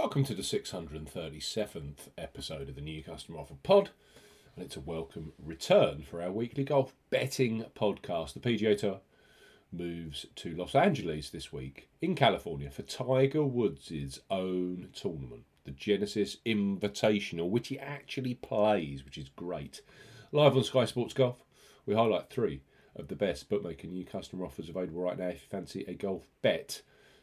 Welcome to the 637th episode of the New Customer Offer Pod, and it's a welcome return for our weekly golf betting podcast. The PGA Tour moves to Los Angeles this week in California for Tiger Woods' own tournament, the Genesis Invitational, which he actually plays, which is great. Live on Sky Sports Golf, we highlight three of the best bookmaker new customer offers available right now if you fancy a golf bet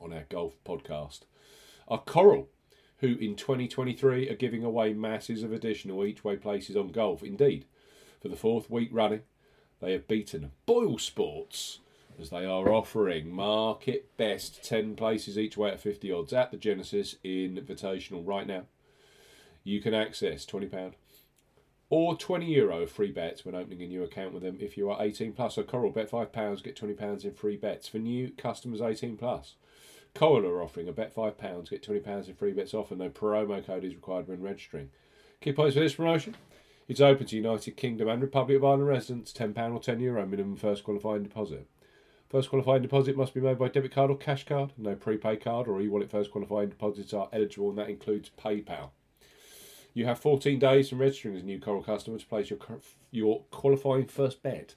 on our golf podcast are Coral, who in 2023 are giving away masses of additional each way places on golf. Indeed, for the fourth week running, they have beaten Boyle Sports as they are offering market best 10 places each way at 50 odds at the Genesis Invitational right now. You can access £20 or 20 euro free bets when opening a new account with them if you are 18 plus. So Coral bet £5, get £20 in free bets for new customers 18 plus. Coral are offering a bet £5, get £20 in free bets off, and no promo code is required when registering. Key points for this promotion it's open to United Kingdom and Republic of Ireland residents, £10 or €10 Euro minimum first qualifying deposit. First qualifying deposit must be made by debit card or cash card. No prepaid card or e wallet first qualifying deposits are eligible, and that includes PayPal. You have 14 days from registering as a new Coral customer to place your, your qualifying first bet.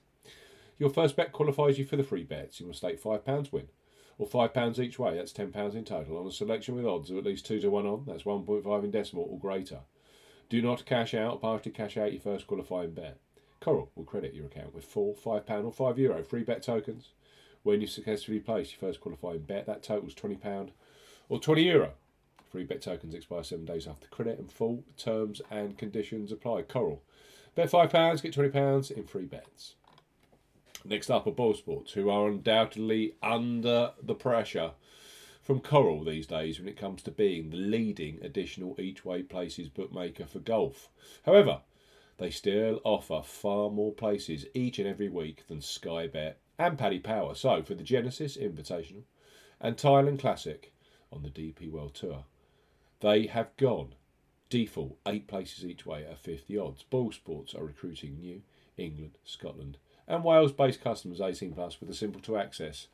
Your first bet qualifies you for the free bets. You must stake £5 win or £5 each way, that's £10 in total, on a selection with odds of at least 2 to 1 on, that's 1.5 in decimal or greater. Do not cash out or partially cash out your first qualifying bet. Coral will credit your account with four £5 or €5 Euro free bet tokens. When you successfully place your first qualifying bet, that totals £20 or €20 Euro. Free bet tokens expire seven days after credit and full terms and conditions apply. Coral. Bet £5, get £20 in free bets. Next up are Boyle Sports, who are undoubtedly under the pressure from Coral these days when it comes to being the leading additional each way places bookmaker for golf. However, they still offer far more places each and every week than Sky Bet and Paddy Power. So, for the Genesis Invitational and Thailand Classic on the DP World Tour, they have gone default eight places each way at 50 odds. Boyle Sports are recruiting new England, Scotland, and Wales based customers 18 plus with a simple to access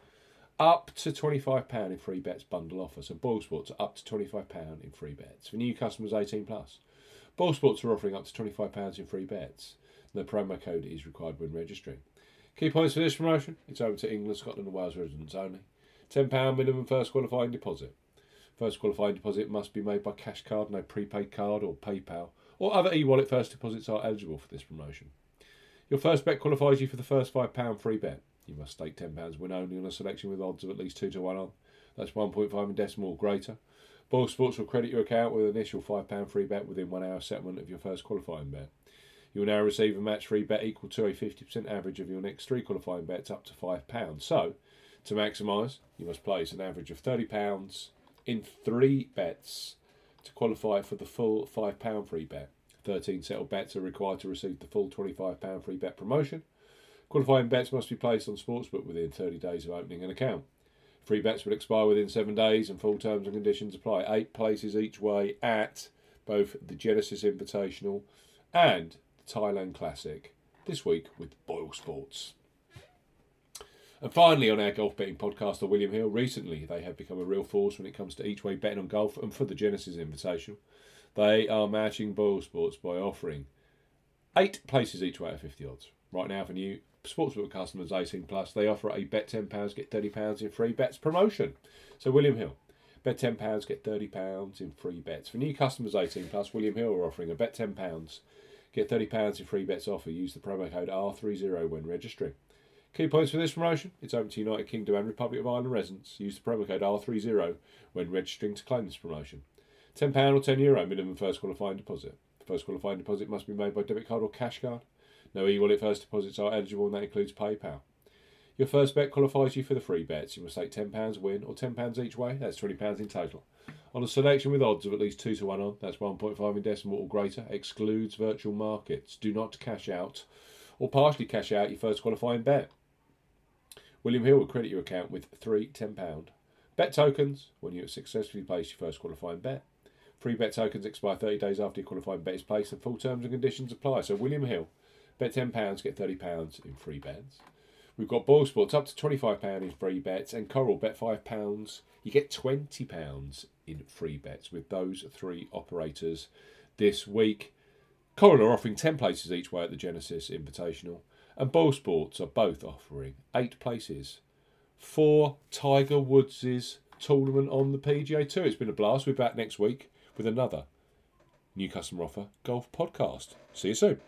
up to £25 in free bets bundle offer. So Boyle Sports are up to £25 in free bets. For new customers 18 plus, Boyle Sports are offering up to £25 in free bets. No promo code is required when registering. Key points for this promotion it's open to England, Scotland, and Wales residents only. £10 minimum first qualifying deposit. First qualifying deposit must be made by cash card, no prepaid card or PayPal, or other e wallet first deposits are eligible for this promotion. Your first bet qualifies you for the first £5 free bet. You must stake £10 win only on a selection with odds of at least 2 to 1 on. That's 1.5 in decimal or greater. Boyle Sports will credit your account with an initial £5 free bet within one hour settlement of your first qualifying bet. You will now receive a match free bet equal to a 50% average of your next three qualifying bets up to £5. So, to maximise, you must place an average of £30 in three bets to qualify for the full £5 free bet. 13 settled bets are required to receive the full £25 free bet promotion. Qualifying bets must be placed on Sportsbook within 30 days of opening an account. Free bets will expire within seven days and full terms and conditions apply. Eight places each way at both the Genesis Invitational and the Thailand Classic this week with Boyle Sports. And finally, on our golf betting podcast, the William Hill, recently they have become a real force when it comes to each way betting on golf and for the Genesis Invitational. They are matching Boyle Sports by offering eight places each way at 50 odds. Right now, for new Sportsbook customers 18 plus, they offer a bet £10, get £30 in free bets promotion. So, William Hill, bet £10, get £30 in free bets. For new customers 18 plus, William Hill are offering a bet £10, get £30 in free bets offer. Use the promo code R30 when registering. Key points for this promotion it's open to United Kingdom and Republic of Ireland residents. Use the promo code R30 when registering to claim this promotion. £10 or €10 Euro minimum first qualifying deposit. First qualifying deposit must be made by debit card or cash card. No e-wallet first deposits are eligible and that includes PayPal. Your first bet qualifies you for the free bets. You must take £10 win or £10 each way. That's £20 in total. On a selection with odds of at least 2 to 1 on, that's 1.5 in decimal or greater, excludes virtual markets. Do not cash out or partially cash out your first qualifying bet. William Hill will credit your account with three £10 bet tokens when you successfully placed your first qualifying bet. Free bet tokens expire 30 days after your qualifying bet is placed and full terms and conditions apply. So, William Hill, bet £10, get £30 in free bets. We've got Boyle Sports up to £25 in free bets and Coral bet £5. You get £20 in free bets with those three operators this week. Coral are offering 10 places each way at the Genesis Invitational, and Boyle Sports are both offering 8 places for Tiger Woods' tournament on the PGA Tour. It's been a blast. We're back next week with another new customer offer golf podcast. See you soon.